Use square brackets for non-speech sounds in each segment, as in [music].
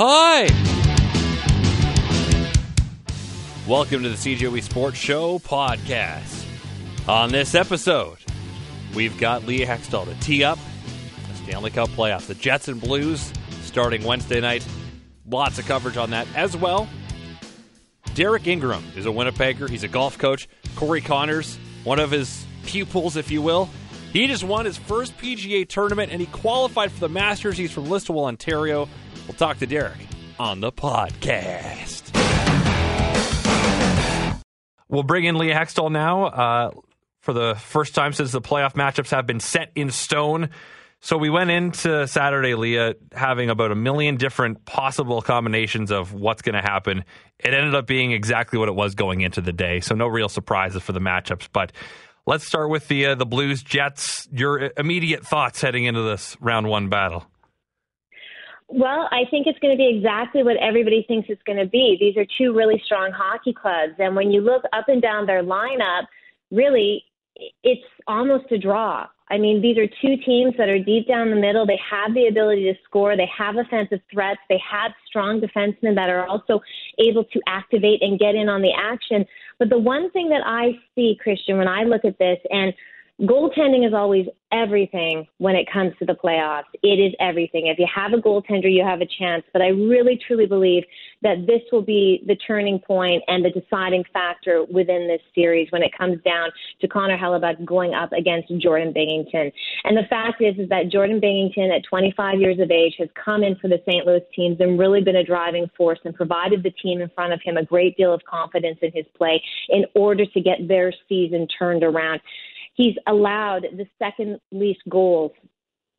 Hi. Welcome to the CJOB Sports Show podcast. On this episode, we've got Leah Hextall to tee up the Stanley Cup playoffs. The Jets and Blues starting Wednesday night. Lots of coverage on that as well. Derek Ingram is a Winnipegger. He's a golf coach. Corey Conners, one of his pupils, if you will. He just won his first PGA tournament and he qualified for the Masters. He's from Listowel, Ontario. We'll talk to Derek on the podcast. We'll bring in Leah Hextall now. Uh, for the first time since the playoff matchups have been set in stone. So we went into Saturday, Leah, having about a million different possible combinations of what's going to happen. It ended up being exactly what it was going into the day. So no real surprises for the matchups. But let's start with the uh, the Blues Jets. Your immediate thoughts heading into this round one battle. Well, I think it's going to be exactly what everybody thinks it's going to be. These are two really strong hockey clubs, and when you look up and down their lineup, really it's almost a draw. I mean, these are two teams that are deep down the middle. They have the ability to score. They have offensive threats. They have strong defensemen that are also able to activate and get in on the action. But the one thing that I see, Christian, when I look at this, and goaltending is always everything when it comes to the playoffs. It is everything. If you have a goaltender, you have a chance. But I really, truly believe that this will be the turning point and the deciding factor within this series when it comes down to Connor Hellebuyck going up against Jordan Binnington. And the fact is, is that Jordan Binnington, at 25 years of age, has come in for the St. Louis teams and really been a driving force and provided the team in front of him a great deal of confidence in his play in order to get their season turned around he's allowed the second least goals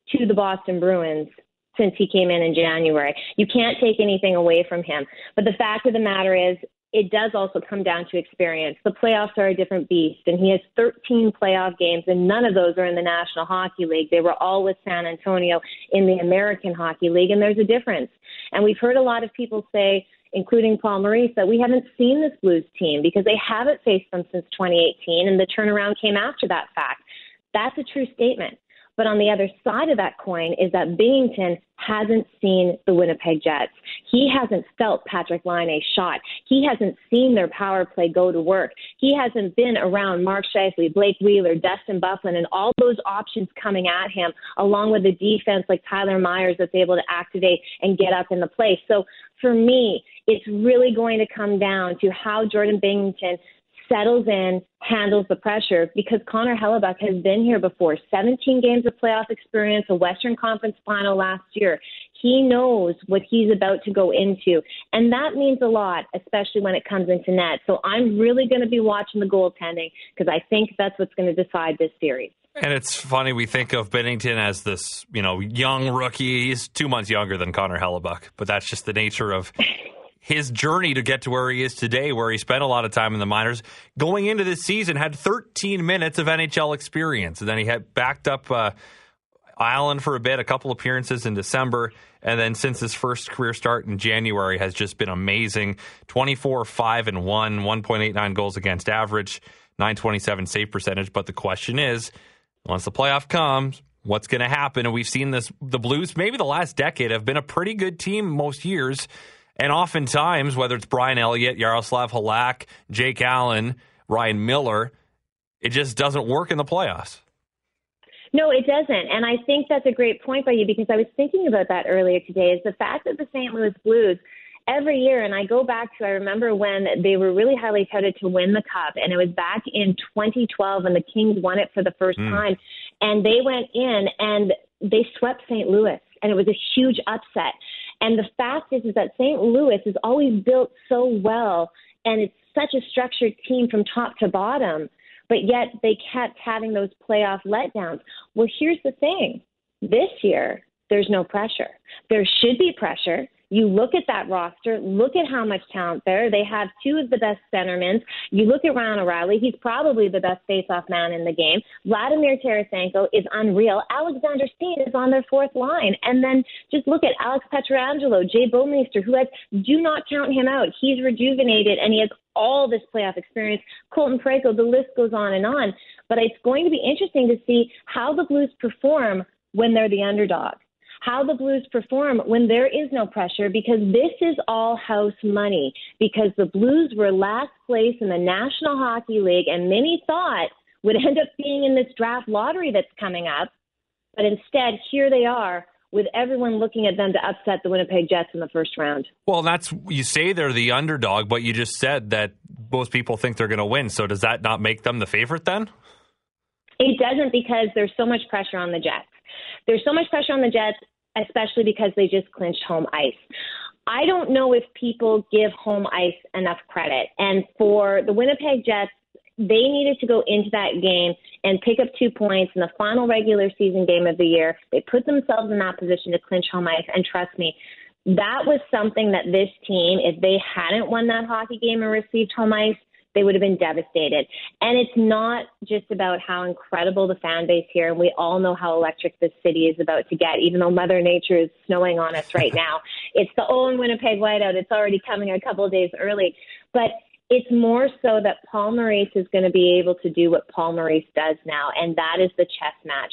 to the Boston Bruins since he came in in January. You can't take anything away from him. But the fact of the matter is, it does also come down to experience. The playoffs are a different beast, and he has 13 playoff games, and none of those are in the National Hockey League. They were all with San Antonio in the American Hockey League, and there's a difference. And we've heard a lot of people say, including Paul Maurice, that we haven't seen this Blues team because they haven't faced them since 2018, and the turnaround came after that fact. That's a true statement. But on the other side of that coin is that Binnington hasn't seen the Winnipeg Jets. He hasn't felt Patrik Laine's shot. He hasn't seen their power play go to work. He hasn't been around Mark Scheifele, Blake Wheeler, Dustin Byfuglien, and all those options coming at him, along with the defense like Tyler Myers that's able to activate and get up in the play. So for me, it's really going to come down to how Jordan Binnington settles in, handles the pressure because Connor Hellebuyck has been here before. 17 games of playoff experience, a Western Conference final last year. He knows what he's about to go into, and that means a lot, especially when it comes into net. So I'm really going to be watching the goaltending because I think that's what's going to decide this series. And it's funny we think of Binnington as this, you know, young rookie. He's two months younger than Connor Hellebuyck, but that's just the nature of his journey to get to where he is today, where he spent a lot of time in the minors. Going into this season, had 13 minutes of NHL experience, and then he had backed up uh, Allen for a bit, a couple appearances in December, and then since his first career start in January has just been amazing. 24, 5 and 1, 1.89 goals against average, 927 save percentage. But the question is, once the playoff comes, what's going to happen? And we've seen this. The Blues, maybe the last decade, have been a pretty good team most years. And oftentimes, whether it's Brian Elliott, Yaroslav Halak, Jake Allen, Ryan Miller, it just doesn't work in the playoffs. No, it doesn't. And I think that's a great point by you because I was thinking about that earlier today is the fact that the St. Louis Blues every year, and I go back to, I remember when they were really highly touted to win the cup, and it was back in 2012 when the Kings won it for the first mm. time. And they went in and they swept St. Louis, and it was a huge upset. And the fact is, is that St. Louis is always built so well, and it's such a structured team from top to bottom, but yet they kept having those playoff letdowns. Well, here's the thing this year, there's no pressure. There should be pressure you look at that roster, look at how much talent there. They have two of the best centermen. You look at Ryan O'Reilly, he's probably the best face-off man in the game. Vladimir Tarasenko is unreal. Alexander Steen is on their fourth line. And then just look at Alex Pietrangelo, Jay Bouwmeester, who has, do not count him out. He's rejuvenated and he has all this playoff experience. Colton Parayko, the list goes on and on. But it's going to be interesting to see how the Blues perform when they're the underdog how the Blues perform when there is no pressure because this is all house money. Because the Blues were last place in the National Hockey League, and many thought would [laughs] end up being in this draft lottery that's coming up. But instead, here they are with everyone looking at them to upset the Winnipeg Jets in the first round. Well, that's you say they're the underdog, but you just said that most people think they're going to win. So does that not make them the favorite then? It doesn't because there's so much pressure on the Jets. There's so much pressure on the Jets, especially because they just clinched home ice. I don't know if people give home ice enough credit. And for the Winnipeg Jets, they needed to go into that game and pick up two points in the final regular season game of the year. They put themselves in that position to clinch home ice. And trust me, that was something that this team, if they hadn't won that hockey game and received home ice, they would have been devastated. And it's not just about how incredible the fan base here, and we all know how electric this city is about to get, even though Mother Nature is snowing on us right now. [laughs] It's the old Winnipeg whiteout. It's already coming a couple of days early. But it's more so that Paul Maurice is going to be able to do what Paul Maurice does now, and that is the chess match.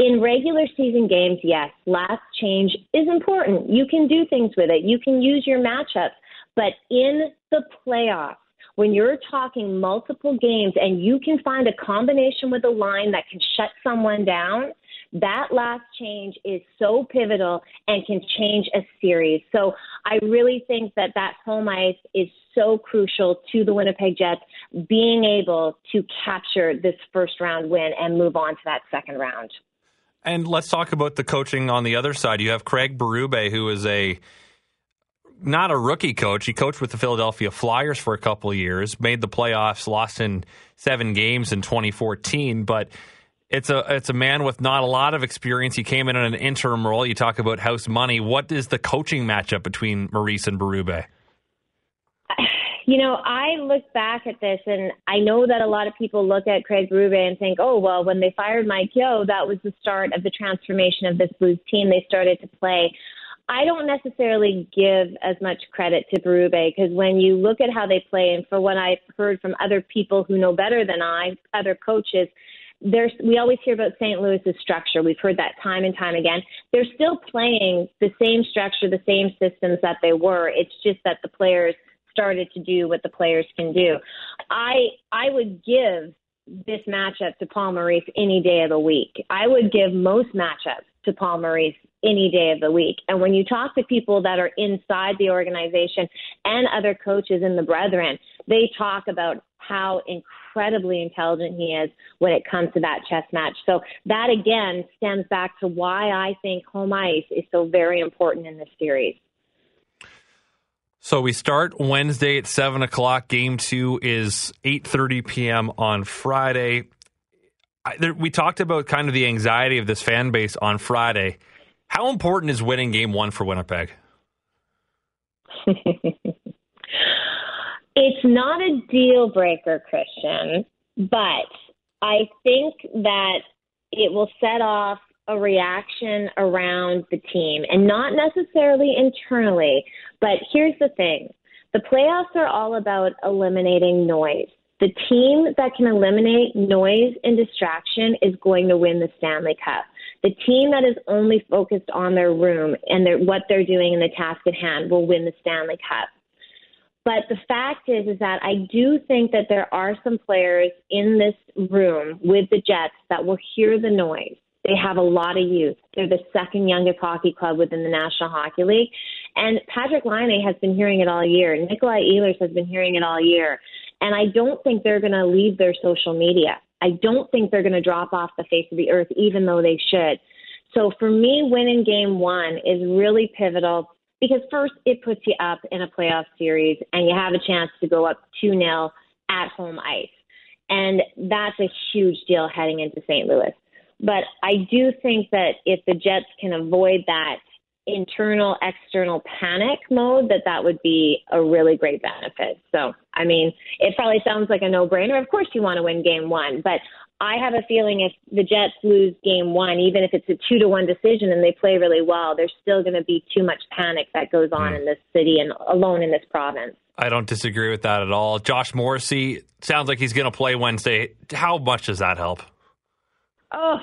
In regular season games, yes, last change is important. You can do things with it. You can use your matchups. But in the playoffs, when you're talking multiple games and you can find a combination with a line that can shut someone down, that last change is so pivotal and can change a series. So I really think that that home ice is so crucial to the Winnipeg Jets being able to capture this first round win and move on to that second round. And let's talk about the coaching on the other side. You have Craig Berube, who is a not a rookie coach. He coached with the Philadelphia Flyers for a couple years, made the playoffs, lost in seven games in 2014, but it's a it's a man with not a lot of experience. He came in in an interim role. You talk about house money. What is the coaching matchup between Maurice and Berube? You know, I look back at this and I know that a lot of people look at Craig Berube and think, oh, well, when they fired Mike Yeo, that was the start of the transformation of this Blues team. They started to play I don't necessarily give as much credit to Berube because when you look at how they play, and for what I've heard from other people who know better than I, other coaches, there's we always hear about St. Louis's structure. We've heard that time and time again. They're still playing the same structure, the same systems that they were. It's just that the players started to do what the players can do. I I would give this matchup to Paul Maurice any day of the week. I would give most matchups to Paul Maurice any day of the week. And when you talk to people that are inside the organization and other coaches in the brethren, they talk about how incredibly intelligent he is when it comes to that chess match. So that again stems back to why I think home ice is so very important in this series. So we start Wednesday at seven o'clock. Game two is eight thirty p.m. on Friday. I, there, we talked about kind of the anxiety of this fan base on Friday. How important is winning game one for Winnipeg? [laughs] it's not a deal breaker, Christian, but I think that it will set off a reaction around the team and not necessarily internally. But here's the thing the playoffs are all about eliminating noise. The team that can eliminate noise and distraction is going to win the Stanley Cup. The team that is only focused on their room and their, what they're doing in the task at hand will win the Stanley Cup. But the fact is, is that I do think that there are some players in this room with the Jets that will hear the noise. They have a lot of youth. They're the second youngest hockey club within the National Hockey League. And Patrik Laine has been hearing it all year. Nikolai Ehlers has been hearing it all year. And I don't think they're going to leave their social media. I don't think they're going to drop off the face of the earth, even though they should. So for me, winning game one is really pivotal because first, it puts you up in a playoff series and you have a chance to go up 2 0 at home ice. And that's a huge deal heading into St. Louis. But I do think that if the Jets can avoid that internal external panic mode that that would be a really great benefit. So i mean it probably sounds like a no brainer of course you want to win game one but i have a feeling if the jets lose game one even if it's a two to one decision and they play really well there's still going to be too much panic that goes on mm. in this city and alone in this province. I don't disagree with that at all. Josh morrissey sounds like he's going to play wednesday. How much does that help oh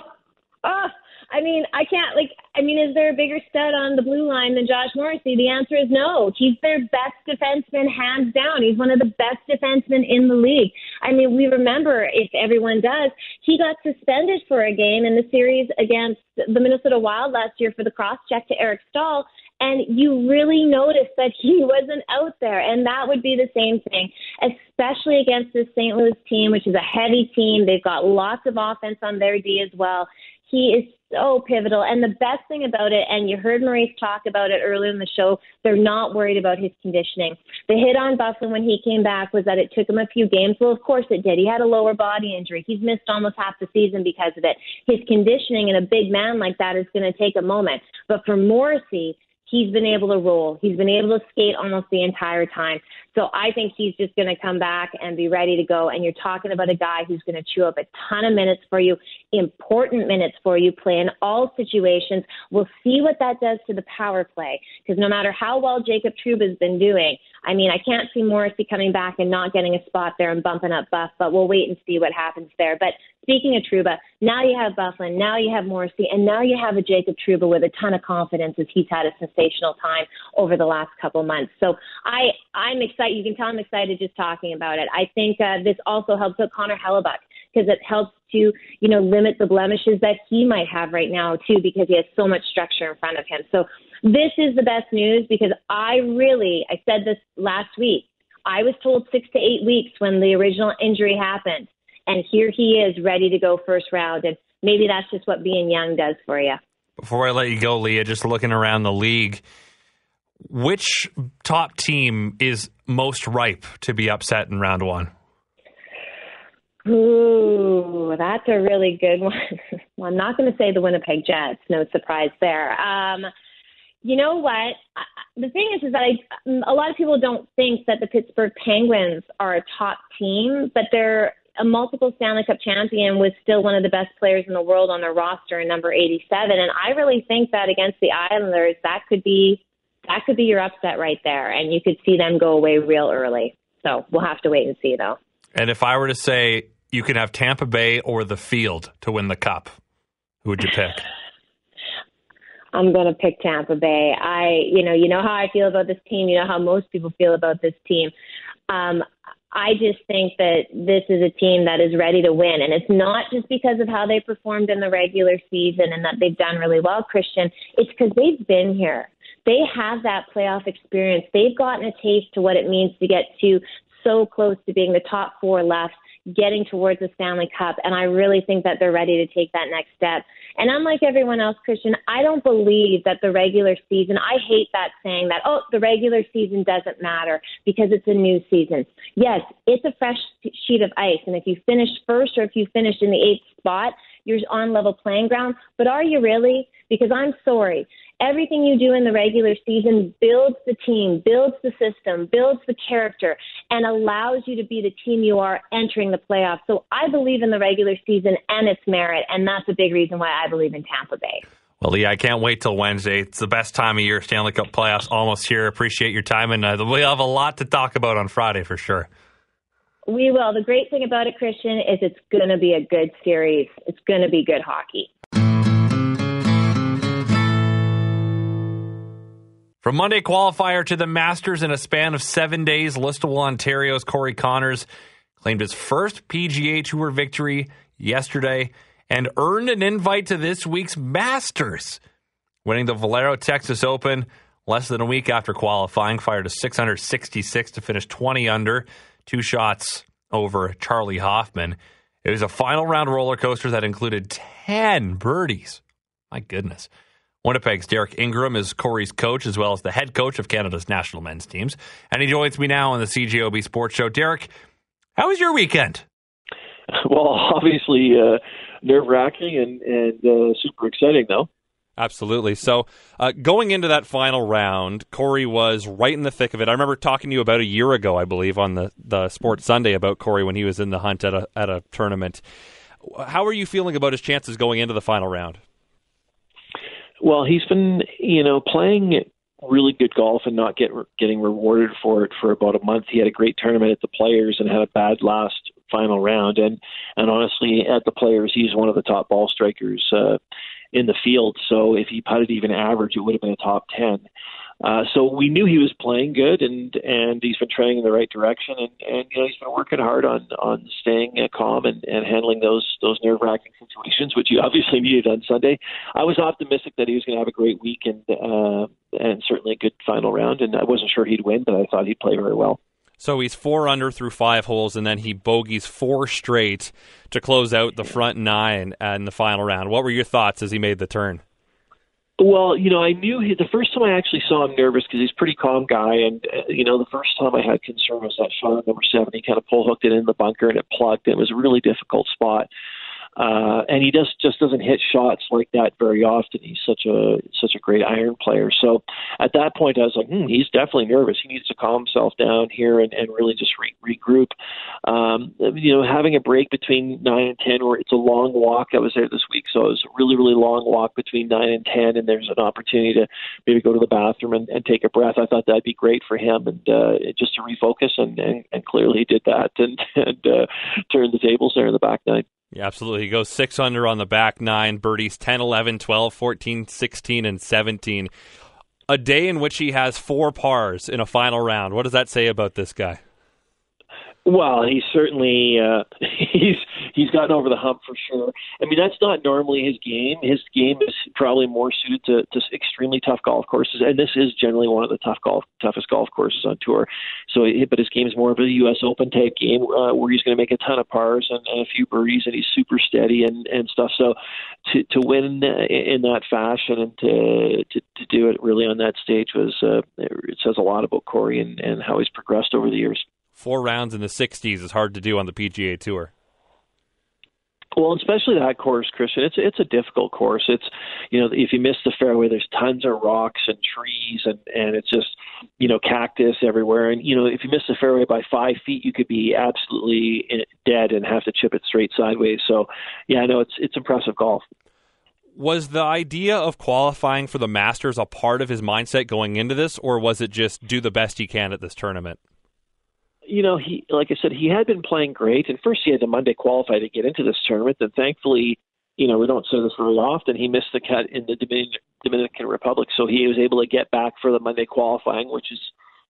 oh I mean, I can't like. I mean, is there a bigger stud on the blue line than Josh Morrissey? The answer is no. He's their best defenseman, hands down. He's one of the best defensemen in the league. I mean, we remember if everyone does, he got suspended for a game in the series against the Minnesota Wild last year for the cross check to Eric Staal, and you really notice that he [laughs] wasn't out there. And that would be the same thing, especially against this St. Louis team, which is a heavy team. They've got lots of offense on their D as well. He is so pivotal. And the best thing about it, and you heard Maurice talk about it earlier in the show, they're not worried about his conditioning. The hit on Byfuglien when he came back was that it took him a few games. Well, of course it did. He had a lower body injury. He's missed almost half the season because of it. His conditioning in a big man like that is going to take a moment. But for Morrissey, he's been able to roll. He's been able to skate almost the entire time. So I think he's just going to come back and be ready to go. And you're talking about a guy who's going to chew up a ton of minutes for you, important minutes for you, play in all situations. We'll see what that does to the power play because no matter how well Jacob Trouba's been doing, I mean, I can't see Morrissey coming back and not getting a spot there and bumping up Buff, but we'll wait and see what happens there. But speaking of Trouba, now you have Byfuglien, now you have Morrissey, and now you have a Jacob Trouba with a ton of confidence as he's had a sensational time over the last couple months. So I, I'm excited. You can tell I'm excited just talking about it. I think uh, this also helps out Connor Hellebuyck because it helps to, you know, limit the blemishes that he might have right now too, because he has so much structure in front of him. So this is the best news because I really, I said this last week. I was told six to eight weeks when the original injury happened, and here he is ready to go first round. And maybe that's just what being young does for you. Before I let you go, Leah, just looking around the league, which top team is most ripe to be upset in round one? Ooh, that's a really good [laughs] one. well, I'm not going to say the Winnipeg Jets. No surprise there. Um, you know what? The thing is, is that I, a lot of people don't think that the Pittsburgh Penguins are a top team, but they're a multiple Stanley Cup champion was still one of the best players in the world on their roster in number 87. And I really think that against the Islanders, that could be that could be your upset right there, and you could see them go away real early. So we'll have to wait and see, though. And if I were to say you can have Tampa Bay or the field to win the cup, who would you pick? [laughs] I'm going to pick Tampa Bay. I, you know, you know how I feel about this team. You know how most people feel about this team. Um, I just think that this is a team that is ready to win. And it's not just because of how they performed in the regular season and that they've done really well, Christian. It's because they've been here. They have that playoff experience. They've gotten a taste to what it means to get to so close to being the top four left getting towards the Stanley Cup. And I really think that they're ready to take that next step. And unlike everyone else, Christian, I don't believe that the regular season, I hate that saying that, oh, the regular season doesn't matter because it's a new season. Yes, it's a fresh sheet of ice. And if you finish first or if you finish in the eighth spot, you're on level playing ground. But are you really? Because I'm sorry. Everything you do in the regular season builds the team, builds the system, builds the character, and allows you to be the team you are entering the playoffs. So I believe in the regular season and its merit, and that's a big reason why I believe in Tampa Bay. Well, Lee, I can't wait till Wednesday. It's the best time of year. Stanley Cup playoffs almost here. Appreciate your time, and uh, we'll have a lot to talk about on Friday for sure. We will. The great thing about it, Christian, is it's going to be a good series. It's going to be good hockey. From Monday qualifier to the Masters in a span of seven days, Listowel, Ontario's Corey Conners claimed his first PGA Tour victory yesterday and earned an invite to this week's Masters, winning the Valero Texas Open less than a week after qualifying. Fired a 666 to finish 20 under, two shots over Charley Hoffman. It was a final round roller coaster that included 10 birdies. My goodness. Winnipeg's Derek Ingram is Corey's coach as well as the head coach of Canada's national men's teams. And he joins me now on the CJOB Sports Show. Derek, how was your weekend? [laughs] Well, obviously uh, nerve wracking and, and uh, super exciting, though. Absolutely. So, uh, going into that final round, Corey was right in the thick of it. I remember talking to you about a year ago, I believe, on the, the Sports Sunday about Corey when he was in the hunt at a at a tournament. How are you feeling about his chances going into the final round? Well, he's been, you know, playing really good golf and not get getting rewarded for it for about a month. He had a great tournament at the Players and had a bad last final round. And and honestly, at the Players, he's one of the top ball strikers uh, in the field. So if he putted even average, it would have been a top ten. Uh, so we knew he was playing good, and and he's been trending in the right direction, and and you know he's been working hard on on staying uh, calm and and handling those those nerve wracking situations, which you [laughs] obviously needed on Sunday. I was optimistic that he was going to have a great week and uh, and certainly a good final round, and I wasn't sure he'd win, but I thought he'd play very well. So he's four under through five holes, and then he bogeys four straight to close out the front nine in the final round. What were your thoughts as he made the turn? Well, you know, I knew he, the first time I actually saw him nervous because he's a pretty calm guy, and uh, you know, the first time I had concern was that shot number seven. He kind of pull hooked it in the bunker and it plugged. It was a really difficult spot. Uh, and he just just doesn't hit shots like that very often. He's such a such a great iron player. So at that point, I was like, hmm, he's definitely nervous. He needs to calm himself down here and, and really just re- regroup. Um, you know, having a break between nine and ten, where it's a long walk. I was there this week, so it was a really really long walk between nine and ten, and there's an opportunity to maybe go to the bathroom and, and take a breath. I thought that'd be great for him and uh, just to refocus, and, and, and clearly he did that [laughs] and and uh, turned the tables there in the back nine. Yeah, absolutely. He goes six under on the back nine, birdies 10, 11, 12, 14, 16, and 17. A day in which he has four pars in a final round. What does that say about this guy? Well, he's certainly uh, [laughs] he's he's gotten over the hump for sure. I mean, that's not normally his game. His game is probably more suited to, to extremely tough golf courses, and this is generally one of the tough golf toughest golf courses on tour. So, but his game is more of a U.S. Open type game uh, where he's going to make a ton of pars and, and a few birdies, and he's super steady and and stuff. So, to to win in that fashion and to to, to do it really on that stage was uh, it says a lot about Corey and, and how he's progressed over the years four rounds in the 60s is hard to do on the PGA Tour. Well, especially that course, Christian. It's it's a difficult course. It's you know if you miss the fairway, there's tons of rocks and trees, and and it's just you know cactus everywhere. And you know if you miss the fairway by five feet, you could be absolutely dead and have to chip it straight sideways. So yeah, I know it's it's impressive golf. Was the idea of qualifying for the Masters a part of his mindset going into this, or was it just do the best he can at this tournament? You know, he like I said, he had been playing great, and first he had to Monday qualify to get into this tournament, and thankfully, you know, we don't say this very often. He missed the cut in the Dominican, Dominican Republic, so he was able to get back for the Monday qualifying, which is,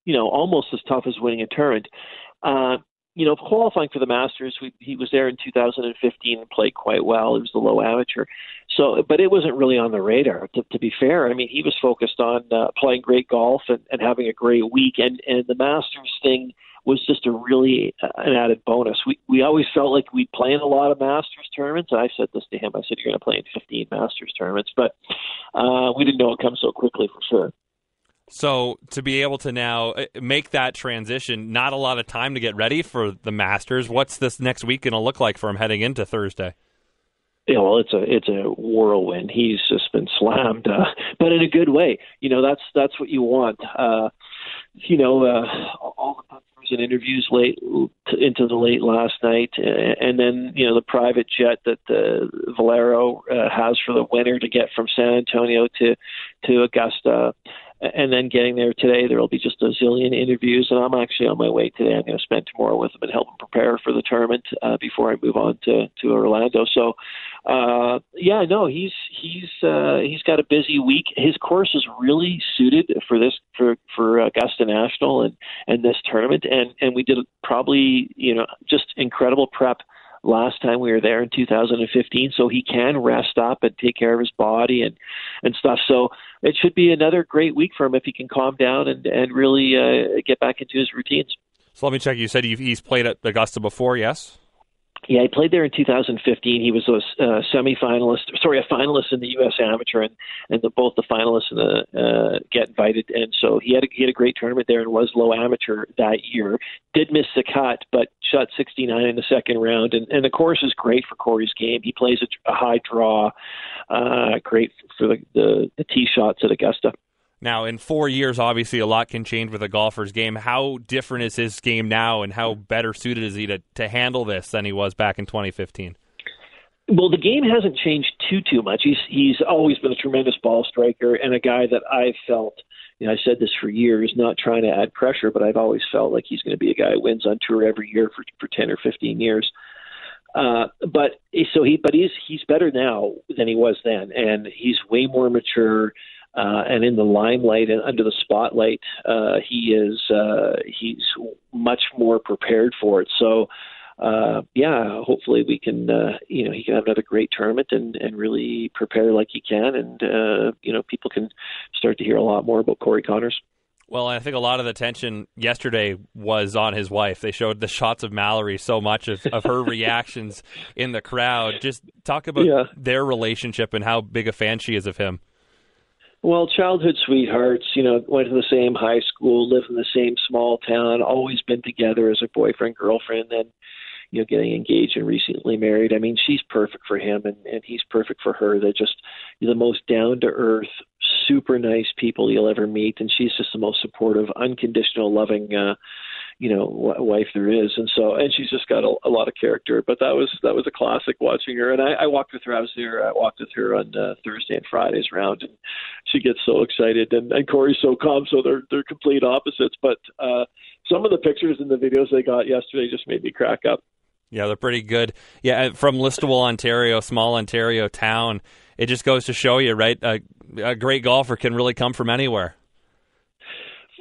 you know, almost as tough as winning a tournament. Uh, you know, qualifying for the Masters, we, he was there in 2015 and played quite well. He was the low amateur, so but it wasn't really on the radar. To, to be fair, I mean, he was focused on uh, playing great golf and, and having a great week, and and the Masters thing was just a really uh, an added bonus. We we always felt like we'd play in a lot of Masters tournaments. I said this to him. I said you're going to play in 15 Masters tournaments, but uh, we didn't know it come so quickly for sure. So to be able to now uh, make that transition, not a lot of time to get ready for the Masters. What's this next week going to look like for him heading into Thursday? Yeah, well, it's a it's a whirlwind. He's just been slammed, uh, but in a good way. You know, that's that's what you want. Uh, you know, uh, all the and interviews late into the late last night, and then you know the private jet that the Valero uh, has for the winter to get from San Antonio to to Augusta and then getting there today, there will be just a zillion interviews, and I'm actually on my way today. I'm going to spend tomorrow with him and help him prepare for the tournament uh, before I move on to to Orlando. So, uh, yeah, no, he's he's uh, he's got a busy week. His course is really suited for this for for Augusta National and this tournament, and and we did probably you know just incredible prep last time we were there in 2015, so he can rest up and take care of his body and and stuff. So it should be another great week for him if he can calm down and and really uh, get back into his routines. So let me check. You said you've he's played at Augusta before, yes? Yeah, he played there in 2015. He was a uh, semi-finalist, sorry, a finalist in the U.S. Amateur, and and the, both the finalists and the uh, get invited. And so he had a, he had a great tournament there and was low amateur that year. Did miss the cut, but shot 69 in the second round. And and the course is great for Corey's game. He plays a, a high draw, uh, great for the, the the tee shots at Augusta. Now, in four years, obviously a lot can change with a golfer's game. How different is his game now, and how better suited is he to, to handle this than he was back in 2015? Well, the game hasn't changed too too much. He's he's always been a tremendous ball striker and a guy that I've felt. You know, I said this for years, not trying to add pressure, but I've always felt like he's going to be a guy who wins on tour every year for for ten or fifteen years. Uh, but so he, but he's he's better now than he was then, and he's way more mature. Uh, and in the limelight and under the spotlight, uh, he is uh, he's much more prepared for it. So, uh, yeah, hopefully we can, uh, you know, he can have another great tournament and, and really prepare like he can, and uh, you know, people can start to hear a lot more about Corey Conners. Well, I think a lot of the tension yesterday was on his wife. They showed the shots of Mallory so much of, of her [laughs] reactions in the crowd. Just talk about yeah. their relationship and how big a fan she is of him. Well, childhood sweethearts, you know, went to the same high school, lived in the same small town, always been together as a boyfriend, girlfriend, then, you know, getting engaged and recently married. I mean, she's perfect for him and, and he's perfect for her. They're just the most down to earth, super nice people you'll ever meet. And she's just the most supportive, unconditional, loving, uh, you know wife there is. And so and she's just got a, a lot of character but that was that was a classic watching her. And i, I walked with her i was there i walked with her on uh, thursday and fridays round and she gets so excited. And, and corey's so calm so they're they're complete opposites. But uh some of the pictures and the videos they got yesterday just made me crack up. Yeah they're pretty good. Yeah from listowel ontario small ontario town it just goes to show you right a, a great golfer can really come from anywhere.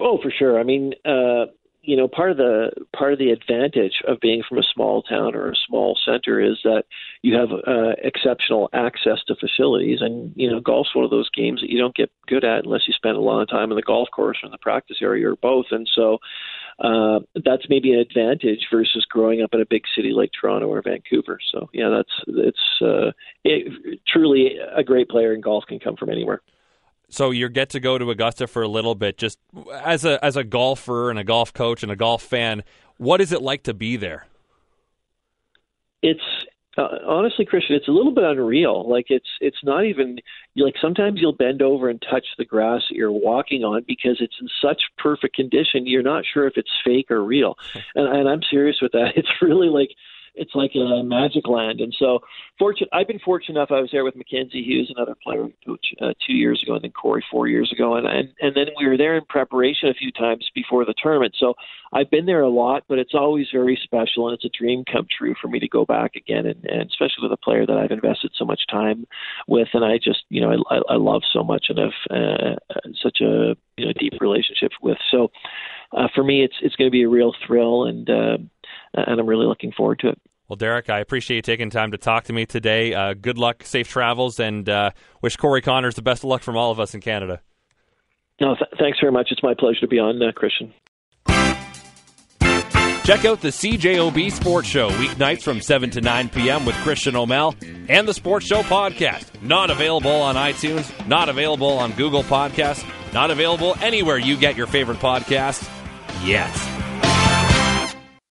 Oh, for sure. I mean, uh, you know part of the part of the advantage of being from a small town or a small center is that you have uh, exceptional access to facilities. And you know golf's one of those games that you don't get good at unless you spend a lot of time in the golf course or in the practice area or both. And so uh, that's maybe an advantage versus growing up in a big city like Toronto or Vancouver. So yeah, that's it's uh, it, truly a great player in golf can come from anywhere so you get to go to Augusta for a little bit. Just as a as a golfer and a golf coach and a golf fan, what is it like to be there? It's uh, honestly, Christian, it's a little bit unreal. Like it's it's not even like sometimes you'll bend over and touch the grass that you're walking on because it's in such perfect condition. You're not sure if it's fake or real, [laughs] and, and I'm serious with that. [laughs] It's really like it's like a magic land. And so, fortunate, I've been fortunate enough. I was there with Mackenzie Hughes, another player coach, uh, two years ago, and then Corey four years ago, and, and and then we were there in preparation a few times before the tournament. So I've been there a lot, but it's always very special, and it's a dream come true for me to go back again, and, and especially with a player that I've invested so much time with, and I just you know I, I love so much and have uh, such a you know deep relationship with. So uh, for me, it's it's going to be a real thrill, and uh, and I'm really looking forward to it. Well, Derek, I appreciate you taking time to talk to me today. Uh, good luck, safe travels, and uh, wish Corey Conners the best of luck from all of us in Canada. No, th- thanks very much. It's my pleasure to be on, uh, Christian. Check out the CJOB Sports Show weeknights from 7 to 9 p.m. with Christian O'Mel and the Sports Show podcast. Not available on iTunes, not available on Google Podcasts, not available anywhere you get your favorite podcasts yet.